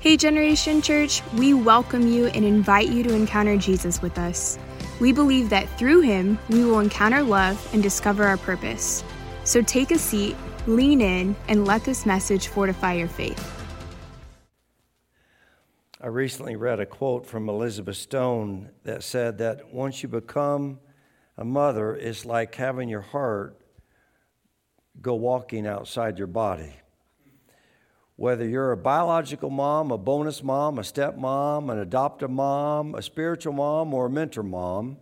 Hey, Generation Church, we welcome you and invite you to encounter Jesus with us. We believe that through him, we will encounter love and discover our purpose. So take a seat, lean in, and let this message fortify your faith. I recently read a quote from Elizabeth Stone that said that once you become a mother, it's like having your heart go walking outside your body. Whether you're a biological mom, a bonus mom, a stepmom, an adoptive mom, a spiritual mom, or a mentor mom,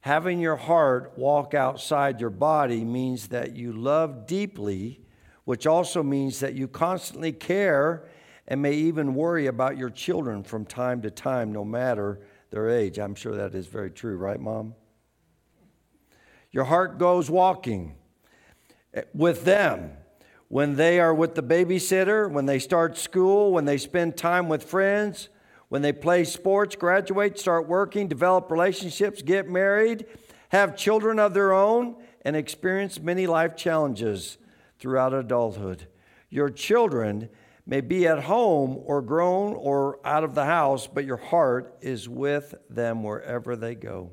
having your heart walk outside your body means that you love deeply, which also means that you constantly care and may even worry about your children from time to time, no matter their age. I'm sure that is very true, right, Mom? Your heart goes walking with them when they are with the babysitter, when they start school, when they spend time with friends, when they play sports, graduate, start working, develop relationships, get married, have children of their own, and experience many life challenges throughout adulthood. Your children may be at home or grown or out of the house, but your heart is with them wherever they go.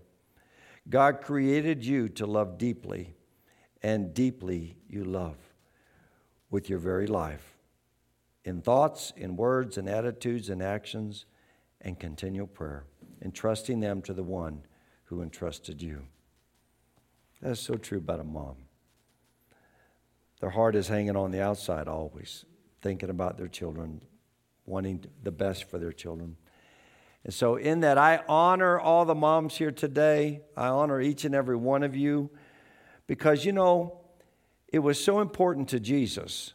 God created you to love deeply, and deeply you love with your very life in thoughts, in words, in attitudes, and actions, and continual prayer, entrusting them to the one who entrusted you. That's so true about a mom. Their heart is hanging on the outside always, thinking about their children, wanting the best for their children. And so, in that, I honor all the moms here today. I honor each and every one of you because, you know, it was so important to Jesus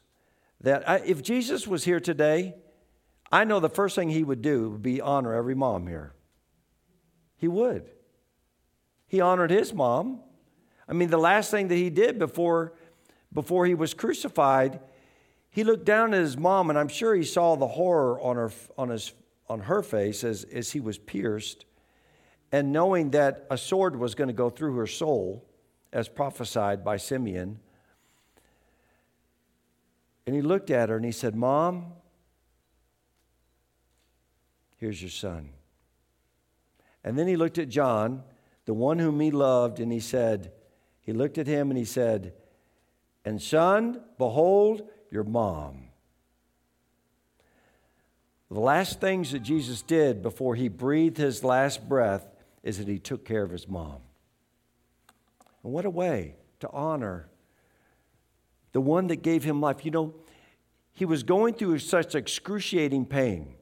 that I, if Jesus was here today, I know the first thing he would do would be honor every mom here. He would. He honored his mom. I mean, the last thing that he did before, before he was crucified, he looked down at his mom, and I'm sure he saw the horror on her, on his on her face as, as he was pierced, and knowing that a sword was going to go through her soul, as prophesied by Simeon. And he looked at her and he said, Mom, here's your son. And then he looked at John, the one whom he loved, and he said, He looked at him and he said, And son, behold your mom. The last things that Jesus did before he breathed his last breath is that he took care of his mom. And what a way to honor the one that gave him life. You know, he was going through such excruciating pain.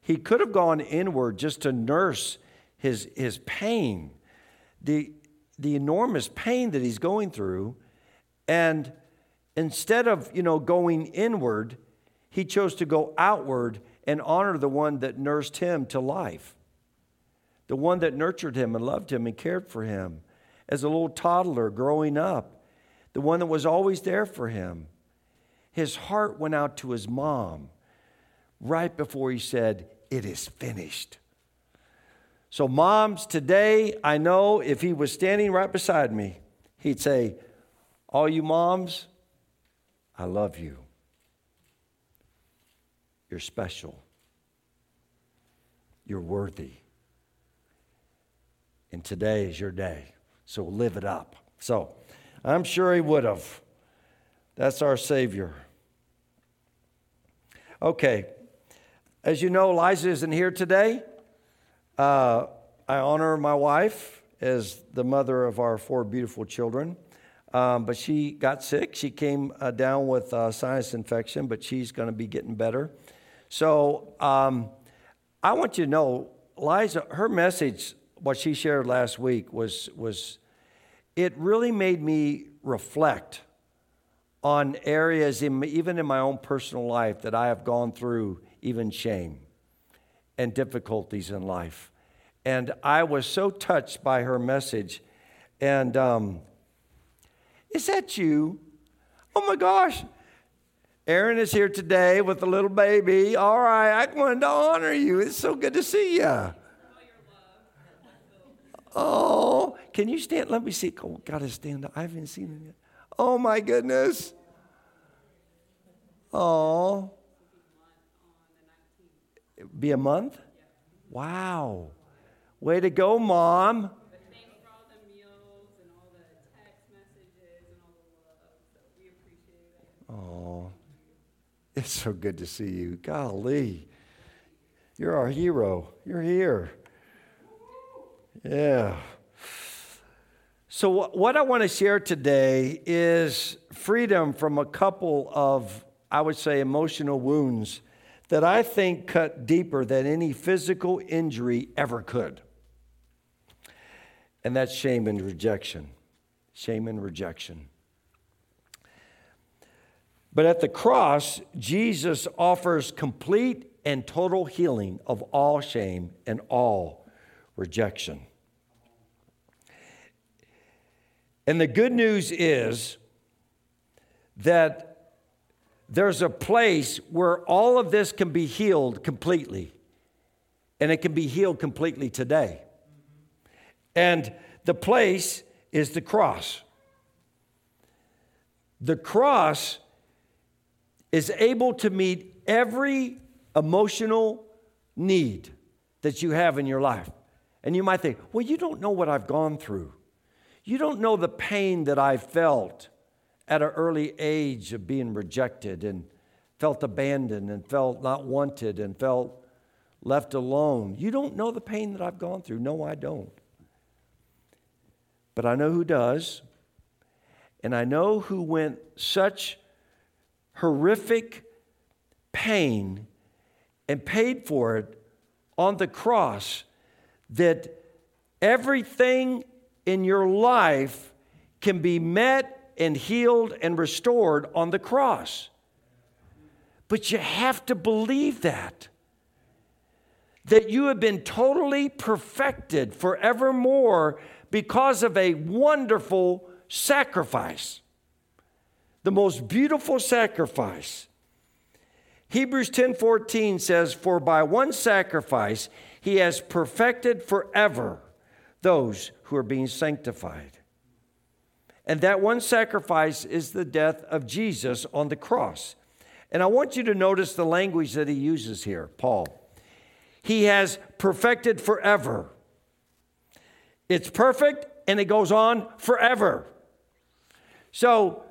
He could have gone inward just to nurse his, his pain, the, the enormous pain that he's going through. And instead of, you know, going inward, he chose to go outward and honor the one that nursed him to life, the one that nurtured him and loved him and cared for him as a little toddler growing up, the one that was always there for him. His heart went out to his mom right before he said, It is finished. So, moms, today, I know if he was standing right beside me, he'd say, All you moms, I love you. You're special. You're worthy. And today is your day. So live it up. So I'm sure he would have. That's our Savior. Okay. As you know, Liza isn't here today. Uh, I honor my wife as the mother of our four beautiful children. Um, but she got sick. She came uh, down with uh, sinus infection, but she's going to be getting better. So um, I want you to know, Liza, her message, what she shared last week, was, was it really made me reflect on areas, in, even in my own personal life, that I have gone through, even shame and difficulties in life. And I was so touched by her message. And um, is that you? Oh my gosh, Aaron is here today with a little baby. All right, I wanted to honor you. It's so good to see you. Oh, can you stand? Let me see. Oh, got to stand up. I haven't seen him yet. Oh, my goodness. Oh. Be a month? Wow. Way to go, Mom. Oh, it's so good to see you. Golly. You're our hero. You're here. Yeah. So, what I want to share today is freedom from a couple of, I would say, emotional wounds that I think cut deeper than any physical injury ever could. And that's shame and rejection. Shame and rejection. But at the cross, Jesus offers complete and total healing of all shame and all rejection. And the good news is that there's a place where all of this can be healed completely. And it can be healed completely today. And the place is the cross. The cross is able to meet every emotional need that you have in your life. And you might think, well, you don't know what I've gone through. You don't know the pain that I felt at an early age of being rejected and felt abandoned and felt not wanted and felt left alone. You don't know the pain that I've gone through. No, I don't. But I know who does. And I know who went such horrific pain and paid for it on the cross that everything in your life can be met and healed and restored on the cross. But you have to believe that. That you have been totally perfected forevermore because of a wonderful sacrifice the most beautiful sacrifice. Hebrews 10:14 says, "For by one sacrifice he has perfected forever those who are being sanctified." And that one sacrifice is the death of Jesus on the cross. And I want you to notice the language that he uses here, Paul. He has perfected forever. It's perfect and it goes on forever. So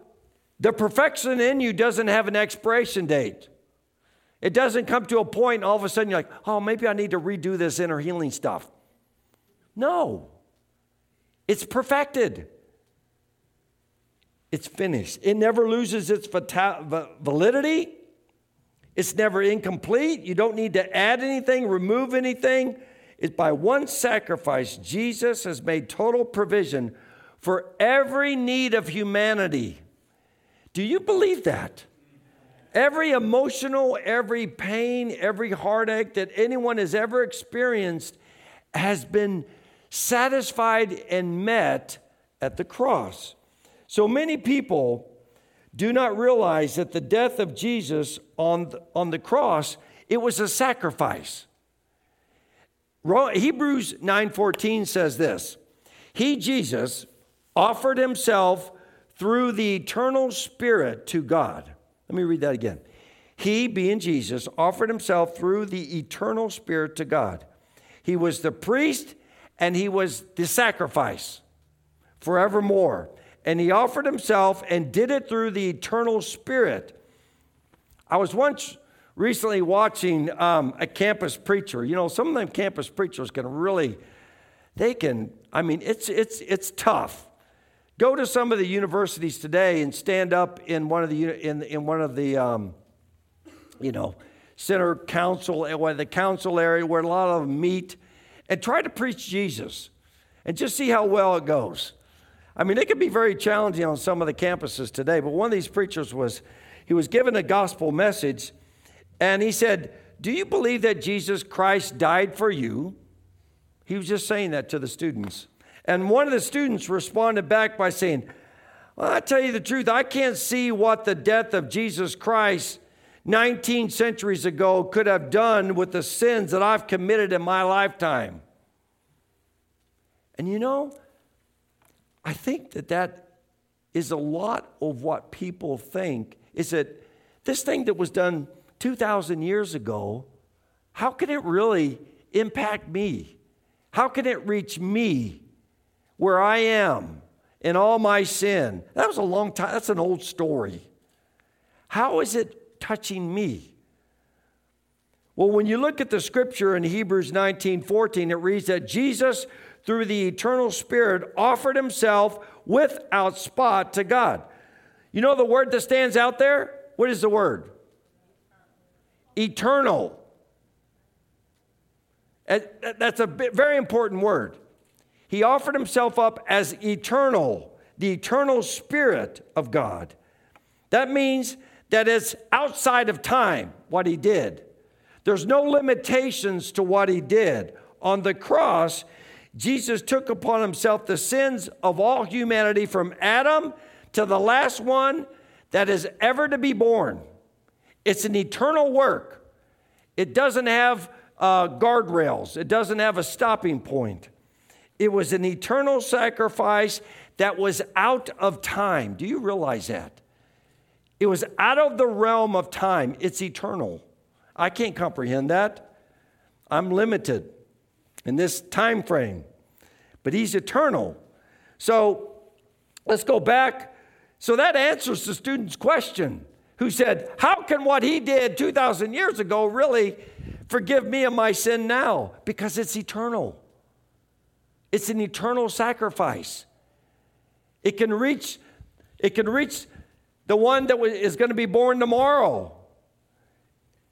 the perfection in you doesn't have an expiration date. It doesn't come to a point all of a sudden you're like, oh, maybe I need to redo this inner healing stuff. No, it's perfected. It's finished. It never loses its validity. It's never incomplete. You don't need to add anything, remove anything. It's by one sacrifice, Jesus has made total provision for every need of humanity. Do you believe that? Every emotional, every pain, every heartache that anyone has ever experienced has been satisfied and met at the cross. So many people do not realize that the death of Jesus on the, on the cross, it was a sacrifice. Hebrews 9:14 says this. He Jesus offered himself through the eternal Spirit to God. Let me read that again. He, being Jesus, offered himself through the eternal Spirit to God. He was the priest and he was the sacrifice forevermore. And he offered himself and did it through the eternal Spirit. I was once recently watching um, a campus preacher. You know, some of them campus preachers can really, they can, I mean, it's, it's, it's tough Go to some of the universities today and stand up in one of the in, in one of the um, you know center council or the council area where a lot of them meet and try to preach Jesus and just see how well it goes. I mean, it can be very challenging on some of the campuses today, but one of these preachers was he was given a gospel message and he said, "Do you believe that Jesus Christ died for you?" He was just saying that to the students. And one of the students responded back by saying, Well, I tell you the truth, I can't see what the death of Jesus Christ 19 centuries ago could have done with the sins that I've committed in my lifetime. And you know, I think that that is a lot of what people think is that this thing that was done 2,000 years ago, how can it really impact me? How can it reach me where I am in all my sin? That was a long time, that's an old story. How is it touching me? Well, when you look at the scripture in Hebrews 19 14, it reads that Jesus, through the eternal Spirit, offered himself without spot to God. You know the word that stands out there? What is the word? Eternal. That's a very important word. He offered himself up as eternal, the eternal Spirit of God. That means that it's outside of time what he did. There's no limitations to what he did. On the cross, Jesus took upon himself the sins of all humanity from Adam to the last one that is ever to be born. It's an eternal work. It doesn't have uh, guardrails, it doesn't have a stopping point. It was an eternal sacrifice that was out of time. Do you realize that? It was out of the realm of time. It's eternal. I can't comprehend that. I'm limited in this time frame, but he's eternal. So let's go back. So that answers the student's question who said, How can what he did 2,000 years ago really forgive me of my sin now? Because it's eternal. It's an eternal sacrifice. It can reach, it can reach the one that is going to be born tomorrow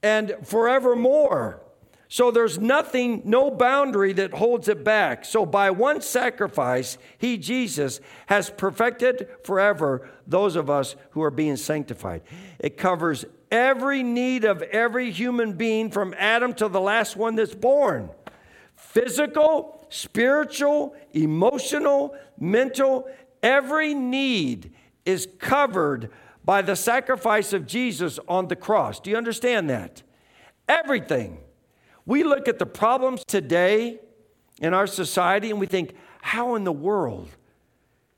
and forevermore. So there's nothing, no boundary that holds it back. So by one sacrifice, He, Jesus, has perfected forever those of us who are being sanctified. It covers every need of every human being from Adam to the last one that's born physical, spiritual, emotional, mental, every need is covered by the sacrifice of Jesus on the cross. Do you understand that? Everything. We look at the problems today in our society and we think, how in the world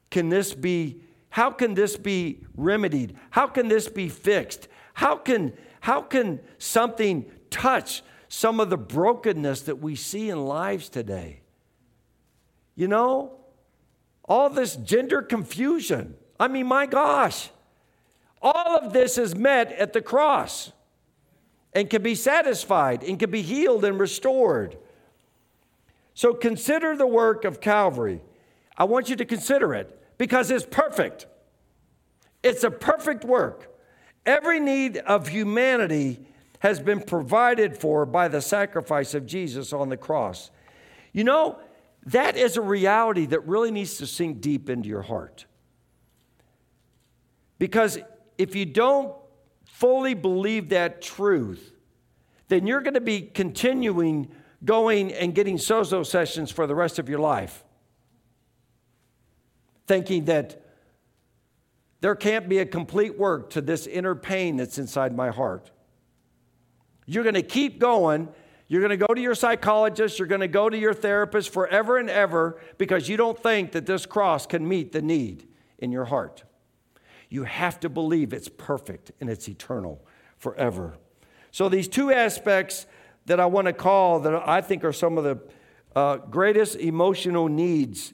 can this be? How can this be remedied? How can this be fixed? How can, how can something touch some of the brokenness that we see in lives today? You know, all this gender confusion. I mean, my gosh. All of this is met at the cross and can be satisfied and can be healed and restored. So consider the work of Calvary. I want you to consider it because it's perfect. It's a perfect work. Every need of humanity has been provided for by the sacrifice of Jesus on the cross. You know, that is a reality that really needs to sink deep into your heart. Because if you don't fully believe that truth, then you're going to be continuing going and getting sozo sessions for the rest of your life, thinking that there can't be a complete work to this inner pain that's inside my heart. You're going to keep going. You're going to go to your psychologist. You're going to go to your therapist forever and ever because you don't think that this cross can meet the need in your heart. You have to believe it's perfect and it's eternal forever. So, these two aspects that I want to call that I think are some of the uh, greatest emotional needs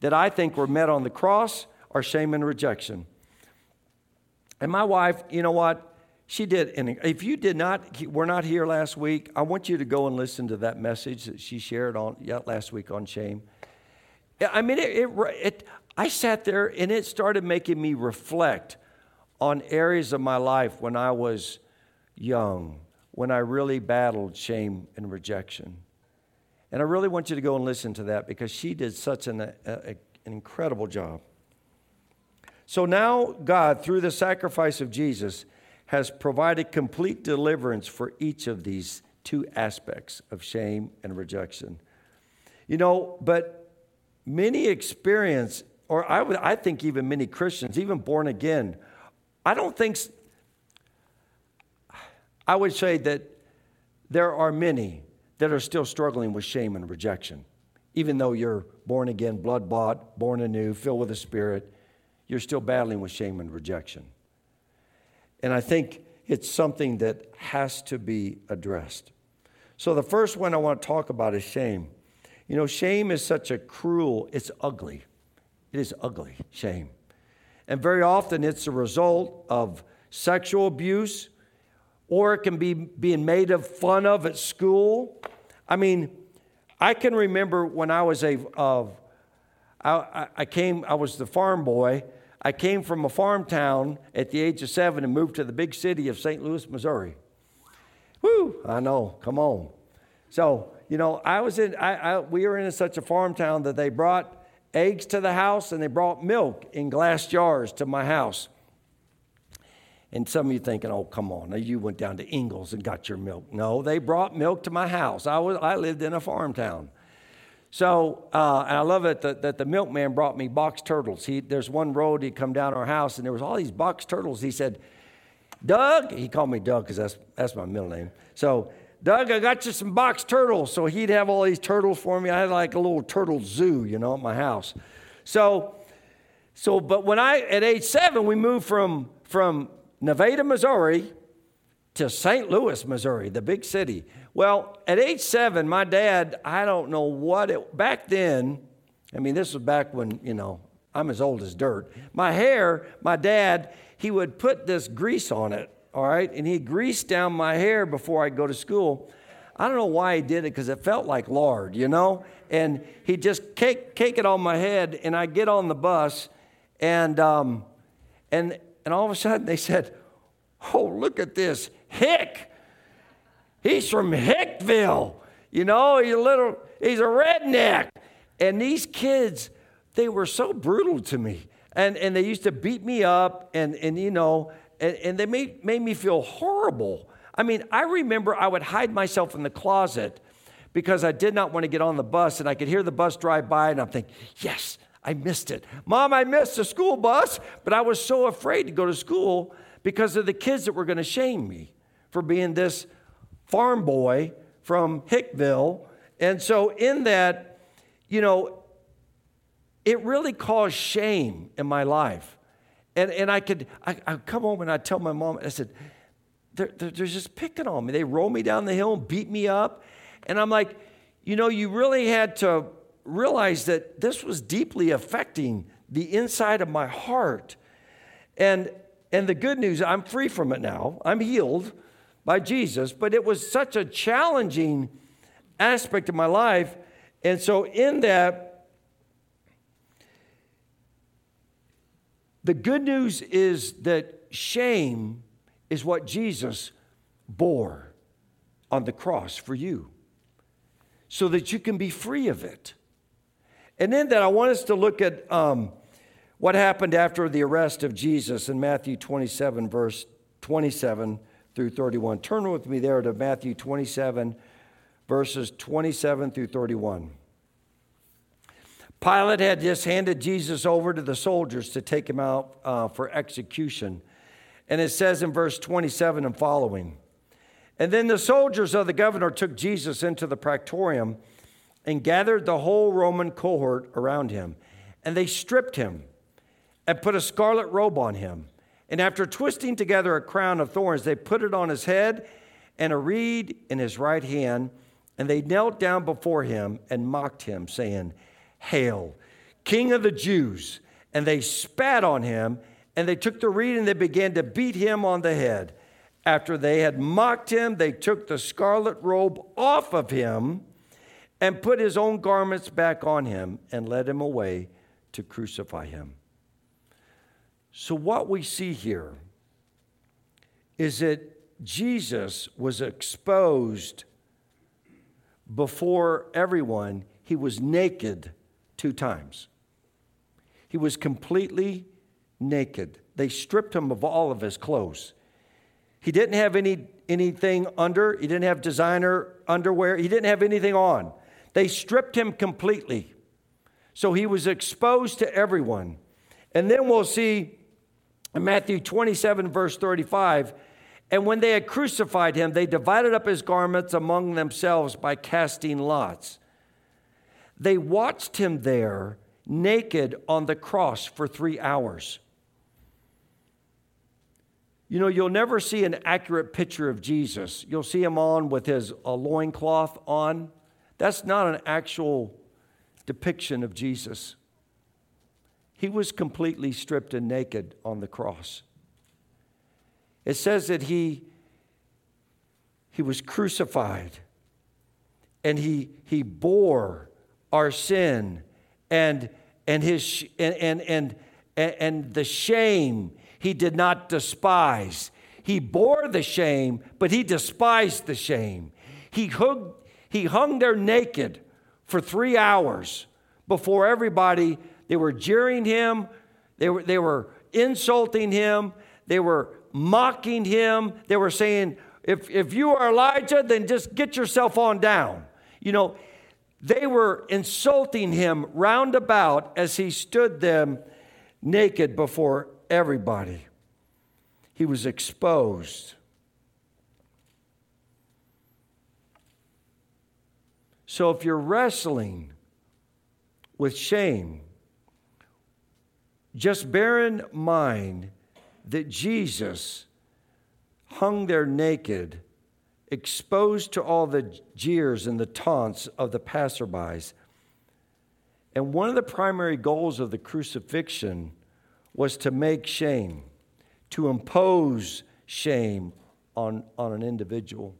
that I think were met on the cross are shame and rejection. And my wife, you know what? She did. And if you did not, were not here last week, I want you to go and listen to that message that she shared on yeah, last week on shame. I mean, it, it, it, I sat there and it started making me reflect on areas of my life when I was young, when I really battled shame and rejection. And I really want you to go and listen to that because she did such an, a, a, an incredible job. So now, God, through the sacrifice of Jesus, has provided complete deliverance for each of these two aspects of shame and rejection. You know, but many experience or I, would, I think even many Christians, even born again, I don't think, I would say that there are many that are still struggling with shame and rejection. Even though you're born again, blood bought, born anew, filled with the Spirit, you're still battling with shame and rejection. And I think it's something that has to be addressed. So, the first one I want to talk about is shame. You know, shame is such a cruel, it's ugly. It is ugly, shame. And very often it's a result of sexual abuse, or it can be being made of fun of at school. I mean, I can remember when I was a, uh, I, I came, I was the farm boy. I came from a farm town at the age of seven and moved to the big city of St. Louis, Missouri. Whew, I know, come on. So, you know, I was in, I, I, we were in such a farm town that they brought eggs to the house and they brought milk in glass jars to my house. And some of you thinking, oh, come on, you went down to Ingles and got your milk. No, they brought milk to my house. I, was, I lived in a farm town. So, uh, and I love it that, that the milkman brought me box turtles. He, there's one road he'd come down our house, and there was all these box turtles. He said, Doug, he called me Doug because that's, that's my middle name. So, Doug, I got you some box turtles. So he'd have all these turtles for me. I had like a little turtle zoo, you know, at my house. So, so, but when I, at age seven, we moved from, from Nevada, Missouri to St. Louis, Missouri, the big city. Well, at age seven, my dad, I don't know what it, back then, I mean, this was back when, you know, I'm as old as dirt. My hair, my dad, he would put this grease on it all right? And he greased down my hair before I go to school. I don't know why he did it because it felt like lard, you know? And he just cake, cake it on my head, and I get on the bus, and, um, and, and all of a sudden they said, Oh, look at this. Hick. He's from Hickville. You know, he's a little, he's a redneck. And these kids, they were so brutal to me. And, and they used to beat me up, and, and you know, and, and they made, made me feel horrible. I mean, I remember I would hide myself in the closet because I did not want to get on the bus, and I could hear the bus drive by, and I'm thinking, yes, I missed it. Mom, I missed the school bus, but I was so afraid to go to school because of the kids that were going to shame me for being this farm boy from Hickville. And so, in that, you know, it really caused shame in my life. And, and I could, I, I'd come home and I'd tell my mom, I said, they're, they're, they're just picking on me. They roll me down the hill and beat me up. And I'm like, you know, you really had to realize that this was deeply affecting the inside of my heart. And, and the good news, I'm free from it now. I'm healed by Jesus, but it was such a challenging aspect of my life. And so, in that, The good news is that shame is what Jesus bore on the cross for you so that you can be free of it. And then that I want us to look at um, what happened after the arrest of Jesus in Matthew 27, verse 27 through 31. Turn with me there to Matthew 27, verses 27 through 31. Pilate had just handed Jesus over to the soldiers to take him out uh, for execution. And it says in verse 27 and following And then the soldiers of the governor took Jesus into the praetorium and gathered the whole Roman cohort around him. And they stripped him and put a scarlet robe on him. And after twisting together a crown of thorns, they put it on his head and a reed in his right hand. And they knelt down before him and mocked him, saying, Hail, King of the Jews. And they spat on him, and they took the reed and they began to beat him on the head. After they had mocked him, they took the scarlet robe off of him and put his own garments back on him and led him away to crucify him. So, what we see here is that Jesus was exposed before everyone, he was naked two times. He was completely naked. They stripped him of all of his clothes. He didn't have any, anything under, he didn't have designer underwear, he didn't have anything on. They stripped him completely. So he was exposed to everyone. And then we'll see in Matthew 27, verse 35. And when they had crucified him, they divided up his garments among themselves by casting lots. They watched him there naked on the cross for three hours. You know, you'll never see an accurate picture of Jesus. You'll see him on with his a loincloth on. That's not an actual depiction of Jesus. He was completely stripped and naked on the cross. It says that he, he was crucified and he, he bore our sin and, and, his, and, and, and, and the shame he did not despise. He bore the shame, but he despised the shame. He hung, he hung there naked for three hours before everybody. They were jeering him, they were, they were insulting him, they were mocking him, they were saying, if, if you are Elijah, then just get yourself on down. You know, they were insulting him roundabout as he stood them naked before everybody. He was exposed. So if you're wrestling with shame, just bear in mind that Jesus hung there naked, exposed to all the jeers and the taunts of the passerbys. And one of the primary goals of the crucifixion was to make shame, to impose shame on, on an individual,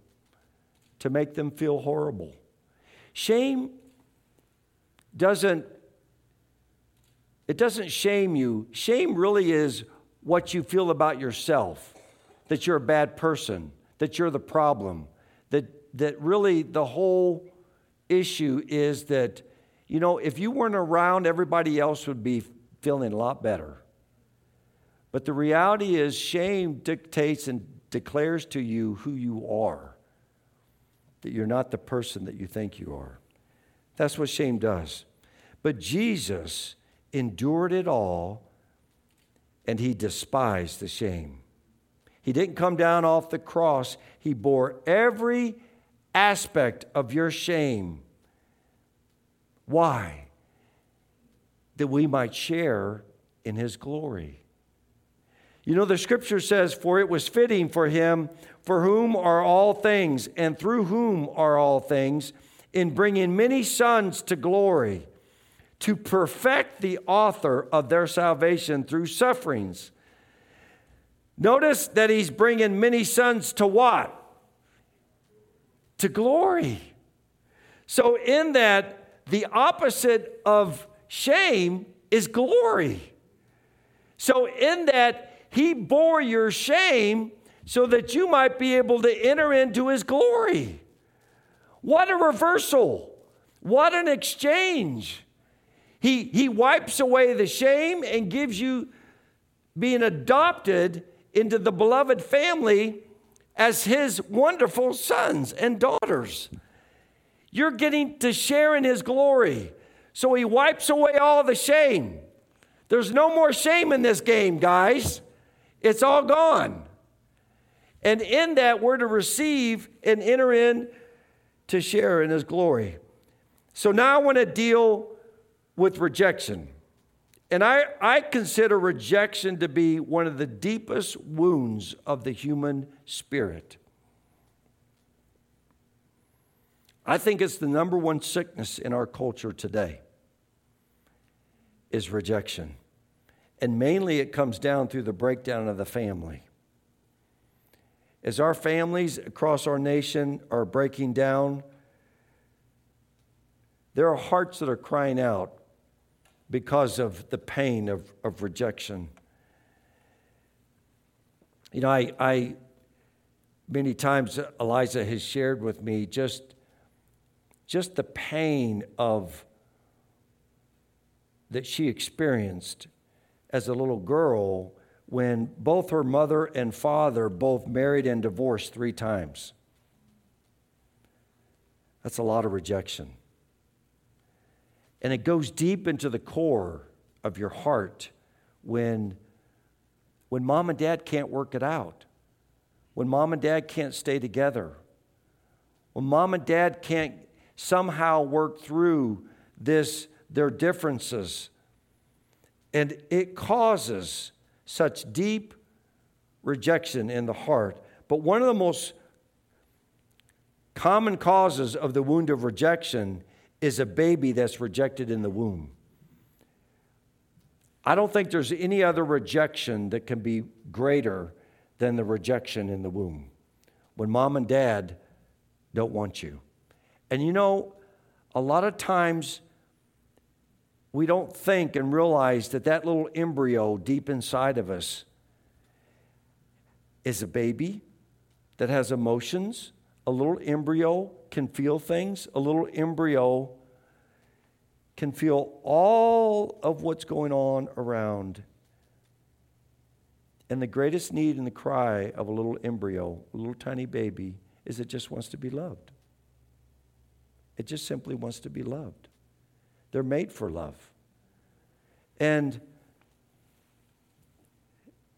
to make them feel horrible. Shame doesn't it doesn't shame you. Shame really is what you feel about yourself, that you're a bad person, that you're the problem, that that really the whole issue is that you know, if you weren't around, everybody else would be feeling a lot better. But the reality is, shame dictates and declares to you who you are, that you're not the person that you think you are. That's what shame does. But Jesus endured it all and he despised the shame. He didn't come down off the cross, he bore every aspect of your shame. Why? That we might share in his glory. You know, the scripture says, For it was fitting for him, for whom are all things, and through whom are all things, in bringing many sons to glory, to perfect the author of their salvation through sufferings. Notice that he's bringing many sons to what? To glory. So, in that, the opposite of shame is glory. So, in that, he bore your shame so that you might be able to enter into his glory. What a reversal! What an exchange! He, he wipes away the shame and gives you being adopted into the beloved family as his wonderful sons and daughters. You're getting to share in his glory. So he wipes away all the shame. There's no more shame in this game, guys. It's all gone. And in that, we're to receive and enter in to share in his glory. So now I want to deal with rejection. And I, I consider rejection to be one of the deepest wounds of the human spirit. I think it's the number one sickness in our culture today is rejection. And mainly it comes down through the breakdown of the family. As our families across our nation are breaking down, there are hearts that are crying out because of the pain of, of rejection. You know, I, I many times Eliza has shared with me just, just the pain of that she experienced as a little girl when both her mother and father both married and divorced three times. That's a lot of rejection. And it goes deep into the core of your heart when, when mom and dad can't work it out, when mom and dad can't stay together, when mom and dad can't somehow work through this, their differences and it causes such deep rejection in the heart. But one of the most common causes of the wound of rejection is a baby that's rejected in the womb. I don't think there's any other rejection that can be greater than the rejection in the womb. When mom and dad don't want you. And you know, a lot of times we don't think and realize that that little embryo deep inside of us is a baby that has emotions. A little embryo can feel things. A little embryo can feel all of what's going on around. And the greatest need and the cry of a little embryo, a little tiny baby, is it just wants to be loved. It just simply wants to be loved. They're made for love. And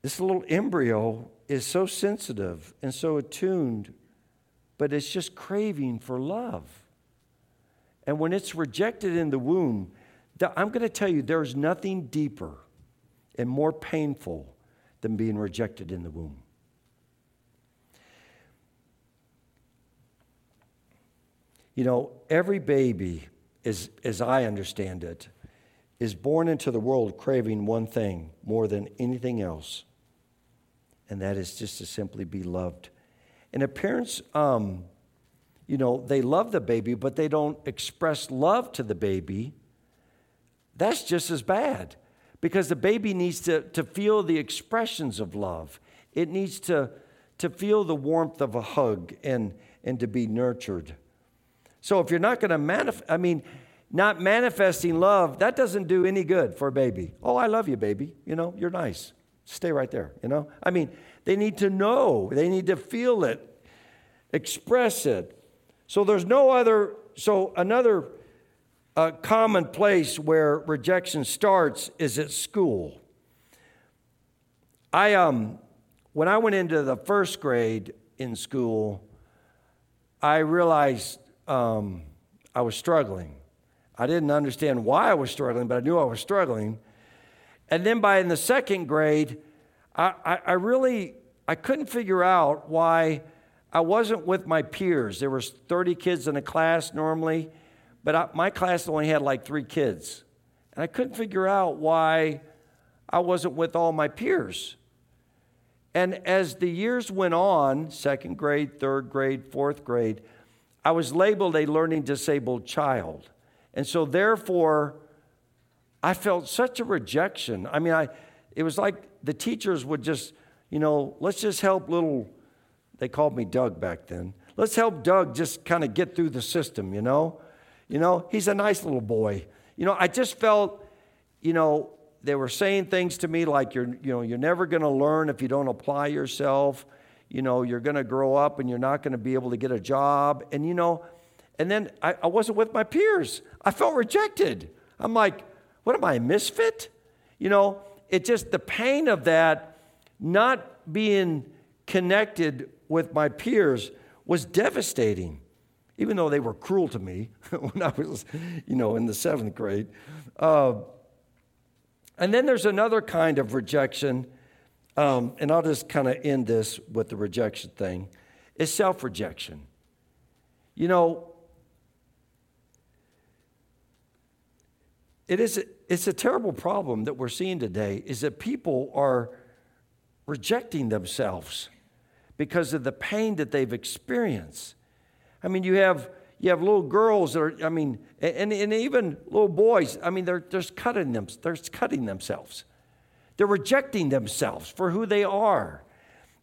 this little embryo is so sensitive and so attuned, but it's just craving for love. And when it's rejected in the womb, I'm going to tell you there's nothing deeper and more painful than being rejected in the womb. You know, every baby, is, as I understand it, is born into the world craving one thing more than anything else, and that is just to simply be loved. And if parents, um, you know, they love the baby, but they don't express love to the baby, that's just as bad because the baby needs to, to feel the expressions of love. It needs to, to feel the warmth of a hug and, and to be nurtured. So if you're not going to manifest, I mean, not manifesting love, that doesn't do any good for a baby. Oh, I love you, baby. You know, you're nice. Stay right there, you know? I mean, they need to know, they need to feel it, express it. So there's no other, so another uh, common place where rejection starts is at school. I, um, when I went into the first grade in school, I realized um, I was struggling. I didn't understand why I was struggling, but I knew I was struggling. And then by in the second grade, I, I, I really I couldn't figure out why I wasn't with my peers. There was 30 kids in a class normally, but I, my class only had like three kids. And I couldn't figure out why I wasn't with all my peers. And as the years went on, second grade, third grade, fourth grade, I was labeled a learning disabled child. And so, therefore, I felt such a rejection. I mean, I, it was like the teachers would just, you know, let's just help little, they called me Doug back then. Let's help Doug just kind of get through the system, you know? You know, he's a nice little boy. You know, I just felt, you know, they were saying things to me like you're, you know, you're never going to learn if you don't apply yourself you know, you're going to grow up and you're not going to be able to get a job. And, you know, and then I, I wasn't with my peers. I felt rejected. I'm like, what am I, a misfit? You know, it just the pain of that not being connected with my peers was devastating, even though they were cruel to me when I was, you know, in the seventh grade. Uh, and then there's another kind of rejection um, and I'll just kind of end this with the rejection thing, is self rejection. You know, it is, it's a terrible problem that we're seeing today is that people are rejecting themselves because of the pain that they've experienced. I mean, you have, you have little girls that are, I mean, and, and even little boys, I mean, they're, they're, cutting them, they're cutting themselves they're rejecting themselves for who they are.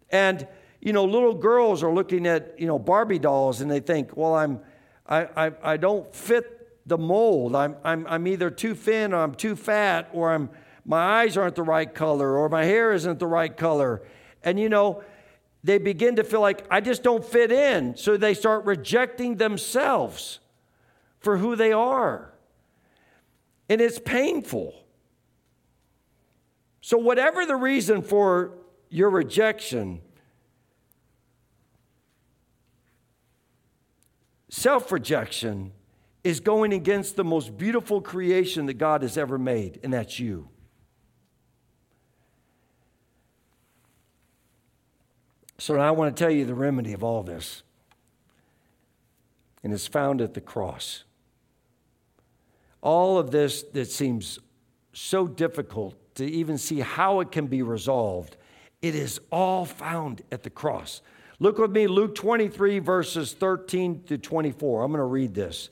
And, you know, little girls are looking at, you know, Barbie dolls and they think, well, I'm, I, I, I don't fit the mold. I'm, I'm, I'm either too thin or I'm too fat or I'm, my eyes aren't the right color or my hair isn't the right color. And, you know, they begin to feel like, I just don't fit in. So they start rejecting themselves for who they are. And it's painful. So, whatever the reason for your rejection, self rejection is going against the most beautiful creation that God has ever made, and that's you. So I want to tell you the remedy of all this. And it's found at the cross. All of this that seems so difficult to even see how it can be resolved, it is all found at the cross. Look with me, Luke 23, verses 13 to 24. I'm going to read this.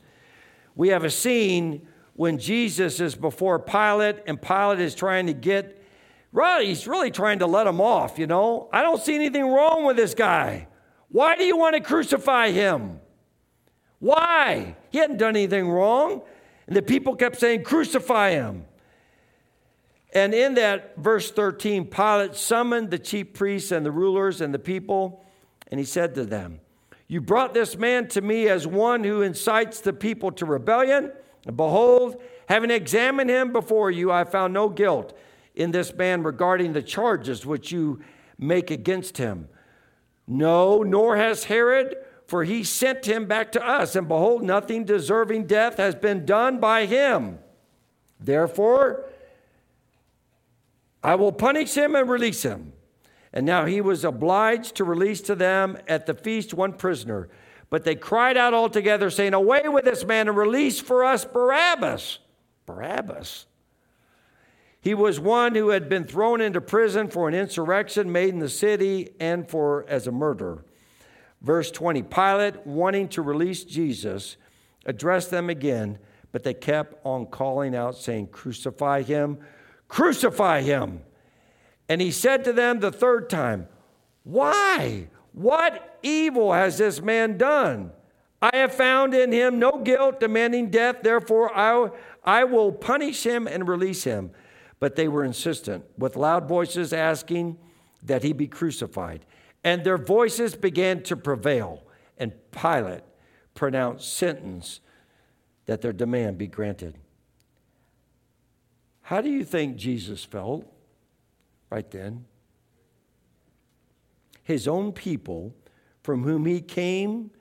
We have a scene when Jesus is before Pilate, and Pilate is trying to get, right, he's really trying to let him off, you know? I don't see anything wrong with this guy. Why do you want to crucify him? Why? He hadn't done anything wrong. And the people kept saying, Crucify him. And in that verse 13, Pilate summoned the chief priests and the rulers and the people, and he said to them, You brought this man to me as one who incites the people to rebellion. And behold, having examined him before you, I found no guilt in this man regarding the charges which you make against him. No, nor has Herod for he sent him back to us, and behold, nothing deserving death has been done by him. Therefore, I will punish him and release him. And now he was obliged to release to them at the feast one prisoner. But they cried out all together, saying, Away with this man and release for us Barabbas. Barabbas. He was one who had been thrown into prison for an insurrection made in the city and for as a murderer. Verse 20 Pilate, wanting to release Jesus, addressed them again, but they kept on calling out, saying, Crucify him, crucify him. And he said to them the third time, Why? What evil has this man done? I have found in him no guilt demanding death, therefore I, I will punish him and release him. But they were insistent, with loud voices asking that he be crucified. And their voices began to prevail, and Pilate pronounced sentence that their demand be granted. How do you think Jesus felt right then? His own people, from whom he came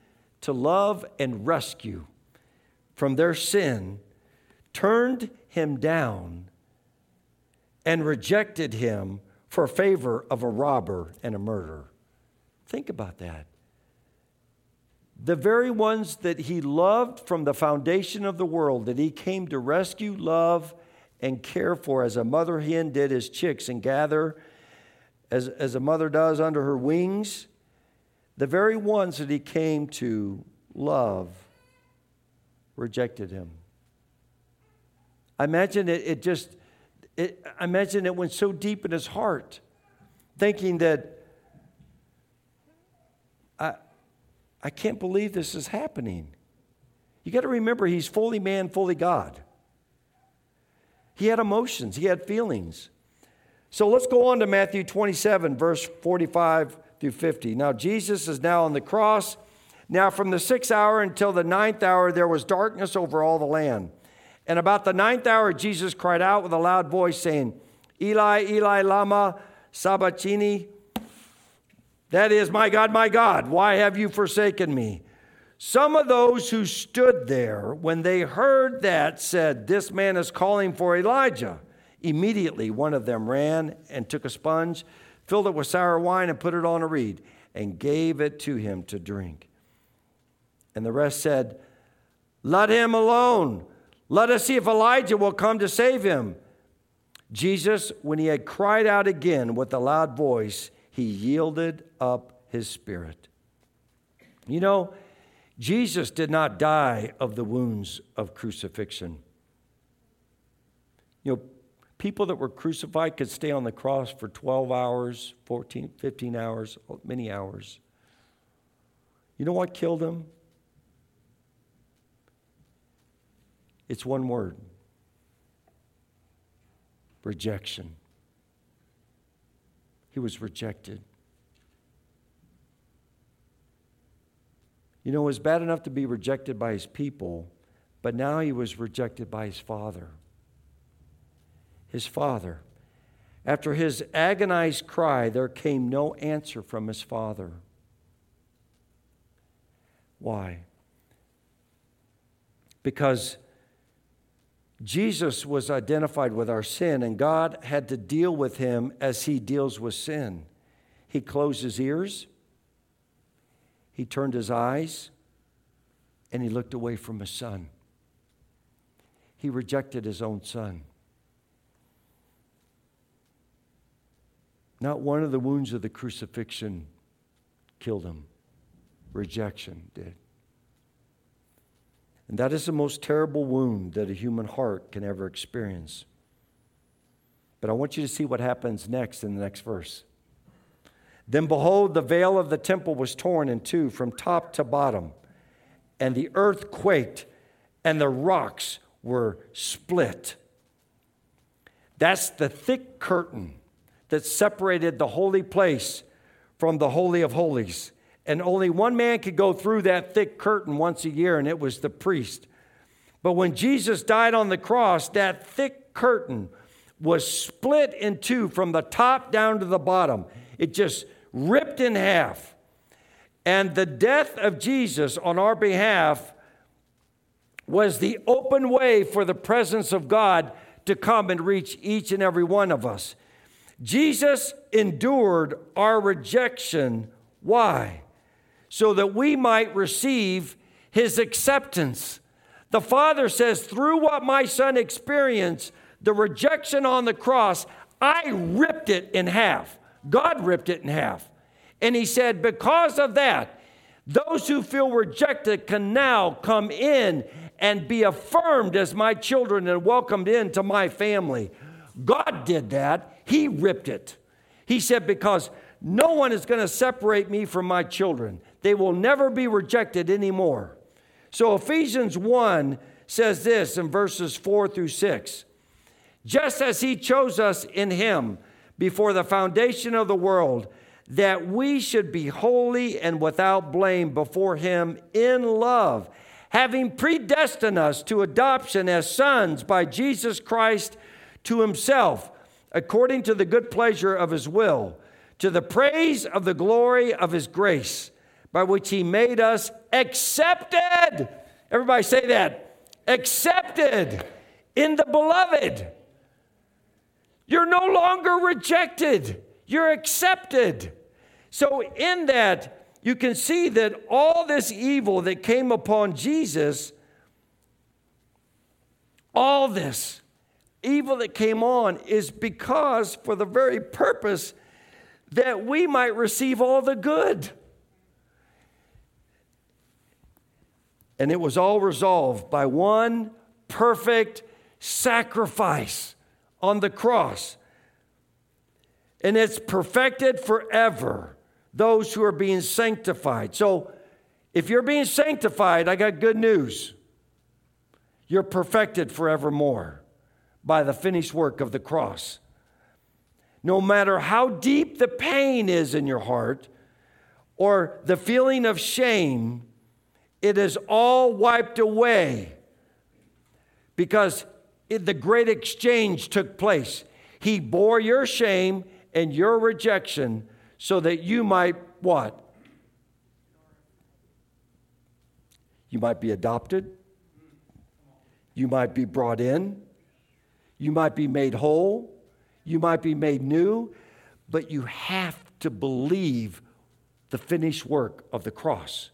to love and rescue from their sin, turned him down and rejected him for favor of a robber and a murderer. Think about that. The very ones that he loved from the foundation of the world, that he came to rescue, love, and care for, as a mother hen did his chicks and gather, as, as a mother does under her wings, the very ones that he came to love rejected him. I imagine it, it just, it, I imagine it went so deep in his heart, thinking that I, I can't believe this is happening. You got to remember, he's fully man, fully God. He had emotions, he had feelings. So let's go on to Matthew 27, verse 45 through 50. Now, Jesus is now on the cross. Now, from the sixth hour until the ninth hour, there was darkness over all the land. And about the ninth hour, Jesus cried out with a loud voice, saying, Eli, Eli, Lama Sabachthani, that is, my God, my God, why have you forsaken me? Some of those who stood there, when they heard that, said, This man is calling for Elijah. Immediately, one of them ran and took a sponge, filled it with sour wine, and put it on a reed, and gave it to him to drink. And the rest said, Let him alone. Let us see if Elijah will come to save him. Jesus, when he had cried out again with a loud voice, he yielded up his spirit. You know, Jesus did not die of the wounds of crucifixion. You know, people that were crucified could stay on the cross for 12 hours, 14, 15 hours, many hours. You know what killed him? It's one word rejection. He was rejected. You know, it was bad enough to be rejected by his people, but now he was rejected by his father. His father. After his agonized cry, there came no answer from his father. Why? Because Jesus was identified with our sin, and God had to deal with him as he deals with sin. He closed his ears, he turned his eyes and he looked away from his son. He rejected his own son. Not one of the wounds of the crucifixion killed him, rejection did. And that is the most terrible wound that a human heart can ever experience. But I want you to see what happens next in the next verse. Then behold, the veil of the temple was torn in two from top to bottom, and the earth quaked, and the rocks were split. That's the thick curtain that separated the holy place from the Holy of Holies. And only one man could go through that thick curtain once a year, and it was the priest. But when Jesus died on the cross, that thick curtain was split in two from the top down to the bottom. It just ripped in half. And the death of Jesus on our behalf was the open way for the presence of God to come and reach each and every one of us. Jesus endured our rejection. Why? So that we might receive his acceptance. The Father says, through what my son experienced, the rejection on the cross, I ripped it in half. God ripped it in half. And he said, because of that, those who feel rejected can now come in and be affirmed as my children and welcomed into my family. God did that. He ripped it. He said, Because no one is going to separate me from my children, they will never be rejected anymore. So Ephesians 1 says this in verses 4 through 6 Just as He chose us in Him before the foundation of the world, that we should be holy and without blame before Him in love, having predestined us to adoption as sons by Jesus Christ to Himself according to the good pleasure of his will, to the praise of the glory of his grace, by which he made us accepted. Everybody say that. Accepted in the beloved. You're no longer rejected, you're accepted. So, in that, you can see that all this evil that came upon Jesus, all this, evil that came on is because, for the very purpose that we might receive all the good. And it was all resolved by one perfect sacrifice on the cross. And it's perfected forever those who are being sanctified. So, if you're being sanctified, I got good news. You're perfected forevermore by the finished work of the cross. No matter how deep the pain is in your heart or the feeling of shame, it is all wiped away because the great exchange took place. He bore your shame and your rejection so that you might what? You might be adopted. You might be brought in. You might be made whole, you might be made new, but you have to believe the finished work of the cross.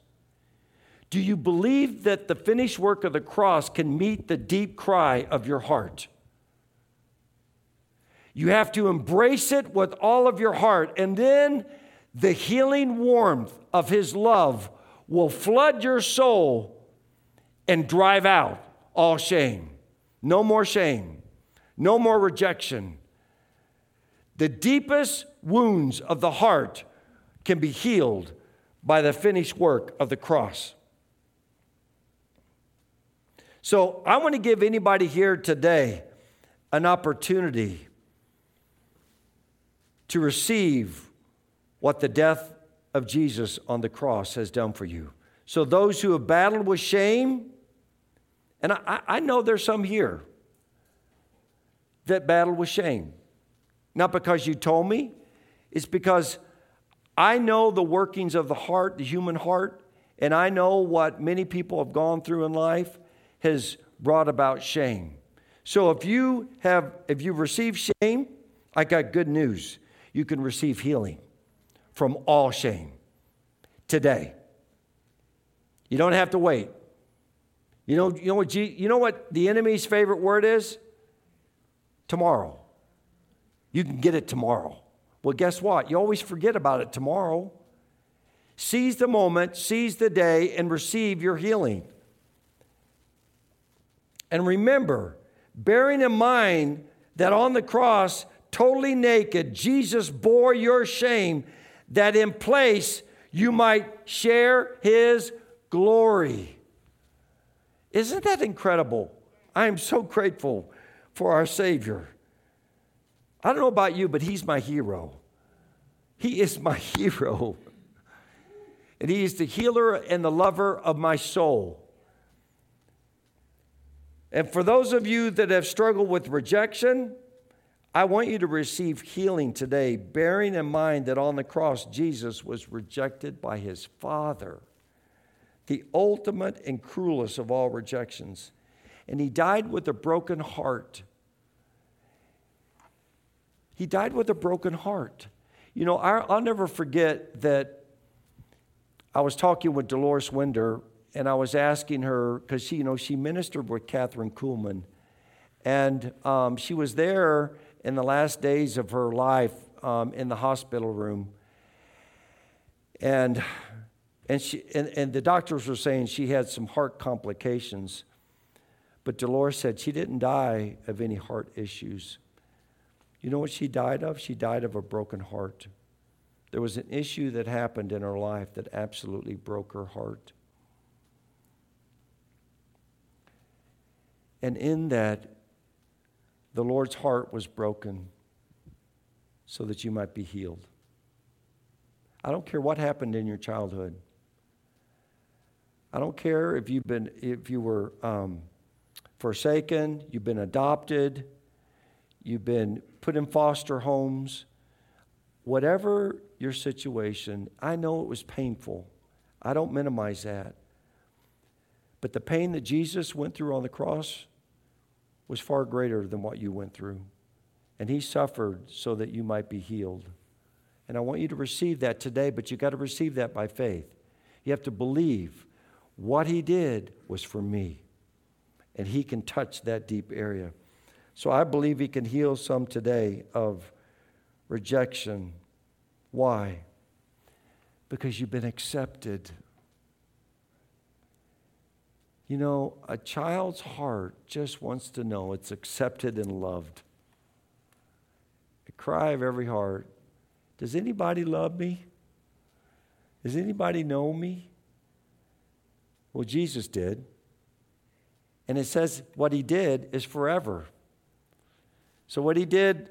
Do you believe that the finished work of the cross can meet the deep cry of your heart? You have to embrace it with all of your heart, and then the healing warmth of His love will flood your soul and drive out all shame. No more shame. No more rejection. The deepest wounds of the heart can be healed by the finished work of the cross. So, I want to give anybody here today an opportunity to receive what the death of Jesus on the cross has done for you. So, those who have battled with shame, and I, I know there's some here that battle with shame. Not because you told me, it's because I know the workings of the heart, the human heart, and I know what many people have gone through in life has brought about shame. So if you have if you've received shame, I got good news. You can receive healing from all shame today. You don't have to wait. You know, you know what, you know what the enemy's favorite word is? Tomorrow. You can get it tomorrow. Well, guess what? You always forget about it tomorrow. Seize the moment, seize the day, and receive your healing. And remember, bearing in mind that on the cross, totally naked, Jesus bore your shame, that in place you might share his glory. Isn't that incredible? I am so grateful for our Savior. I don't know about you, but he's my hero. He is my hero. And he is the healer and the lover of my soul. And for those of you that have struggled with rejection, I want you to receive healing today, bearing in mind that on the cross, Jesus was rejected by his Father, the ultimate and cruelest of all rejections. And he died with a broken heart he died with a broken heart. You know, I'll never forget that I was talking with Dolores Winder and I was asking her, because she, you know, she ministered with Kathryn Kuhlman. And um, she was there in the last days of her life um, in the hospital room. And, and, she, and, and the doctors were saying she had some heart complications. But Dolores said she didn't die of any heart issues. You know what she died of? She died of a broken heart. There was an issue that happened in her life that absolutely broke her heart. And in that, the Lord's heart was broken so that you might be healed. I don't care what happened in your childhood. I don't care if you've been if you were um, forsaken, you've been adopted, you've been put in foster homes, whatever your situation, I know it was painful. I don't minimize that. But the pain that Jesus went through on the cross was far greater than what you went through. And he suffered so that you might be healed. And I want you to receive that today, but you got to receive that by faith. You have to believe what he did was for me. And he can touch that deep area. So I believe He can heal some today of rejection. Why? Because you've been accepted. You know, a child's heart just wants to know it's accepted and loved. The cry of every heart Does anybody love me? Does anybody know me? Well, Jesus did. And it says what he did is forever. So, what he did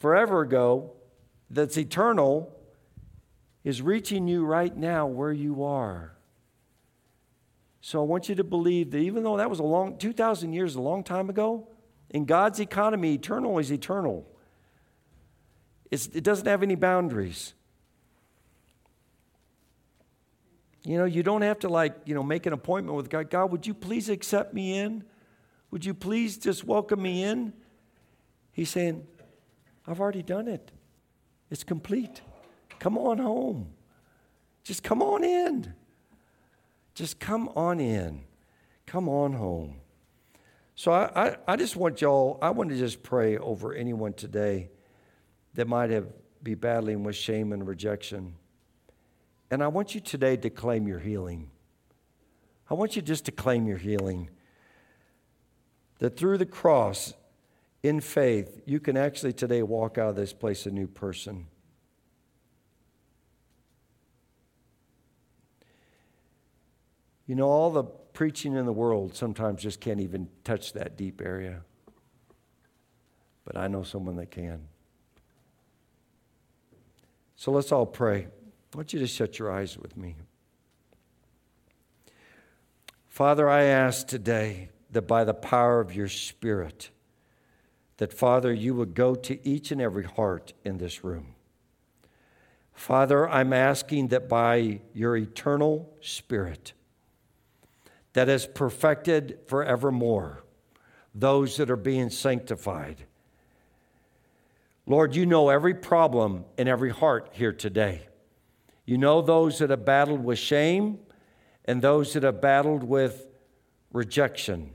forever ago, that's eternal, is reaching you right now where you are. So, I want you to believe that even though that was a long, 2,000 years, a long time ago, in God's economy, eternal is eternal. It's, it doesn't have any boundaries. You know, you don't have to like, you know, make an appointment with God. God, would you please accept me in? Would you please just welcome me in? He's saying, I've already done it. It's complete. Come on home. Just come on in. Just come on in. Come on home. So I, I, I just want y'all, I want to just pray over anyone today that might have be battling with shame and rejection. And I want you today to claim your healing. I want you just to claim your healing that through the cross, in faith, you can actually today walk out of this place a new person. You know, all the preaching in the world sometimes just can't even touch that deep area. But I know someone that can. So let's all pray. I want you to shut your eyes with me. Father, I ask today that by the power of your Spirit, that Father, you would go to each and every heart in this room. Father, I'm asking that by your eternal Spirit, that is perfected forevermore, those that are being sanctified. Lord, you know every problem in every heart here today. You know those that have battled with shame and those that have battled with rejection.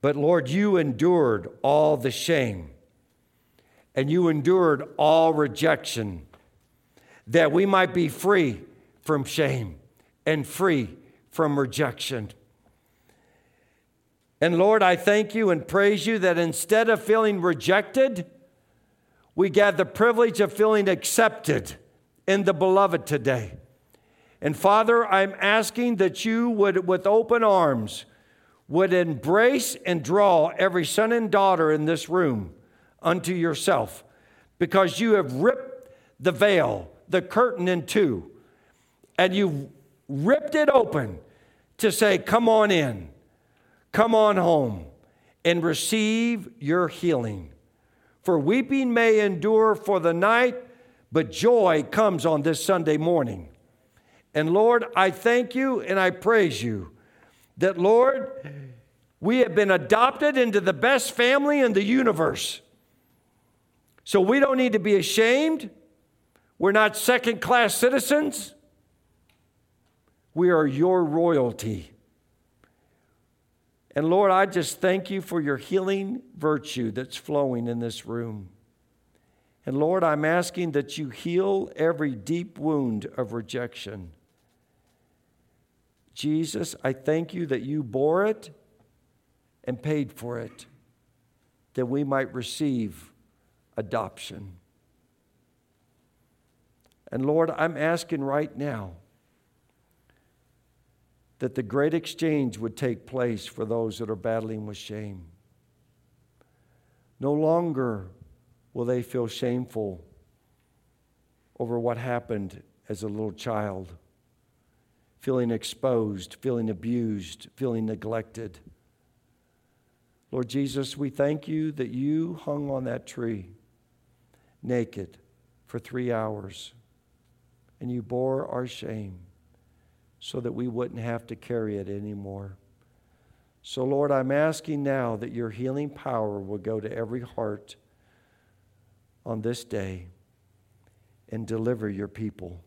But Lord, you endured all the shame and you endured all rejection that we might be free from shame and free from rejection. And Lord, I thank you and praise you that instead of feeling rejected, we get the privilege of feeling accepted in the beloved today. And Father, I'm asking that you would, with open arms, would embrace and draw every son and daughter in this room unto yourself because you have ripped the veil, the curtain in two, and you've ripped it open to say, Come on in, come on home, and receive your healing. For weeping may endure for the night, but joy comes on this Sunday morning. And Lord, I thank you and I praise you that, Lord, we have been adopted into the best family in the universe. So we don't need to be ashamed. We're not second class citizens. We are your royalty. And Lord, I just thank you for your healing virtue that's flowing in this room. And Lord, I'm asking that you heal every deep wound of rejection. Jesus, I thank you that you bore it and paid for it, that we might receive adoption. And Lord, I'm asking right now that the great exchange would take place for those that are battling with shame. No longer will they feel shameful over what happened as a little child, feeling exposed, feeling abused, feeling neglected. Lord Jesus, we thank you that you hung on that tree naked for three hours and you bore our shame so that we wouldn't have to carry it anymore. So, Lord, I'm asking now that your healing power will go to every heart on this day and deliver your people.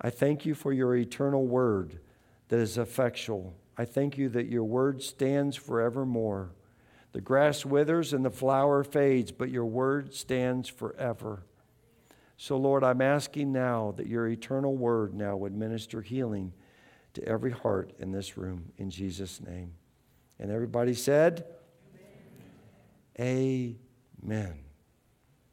I thank you for your eternal word that is effectual. I thank you that your word stands forevermore. The grass withers and the flower fades, but your word stands forever. So, Lord, I'm asking now that your eternal word now would minister healing to every heart in this room in Jesus' name. And everybody said, Amen. Amen.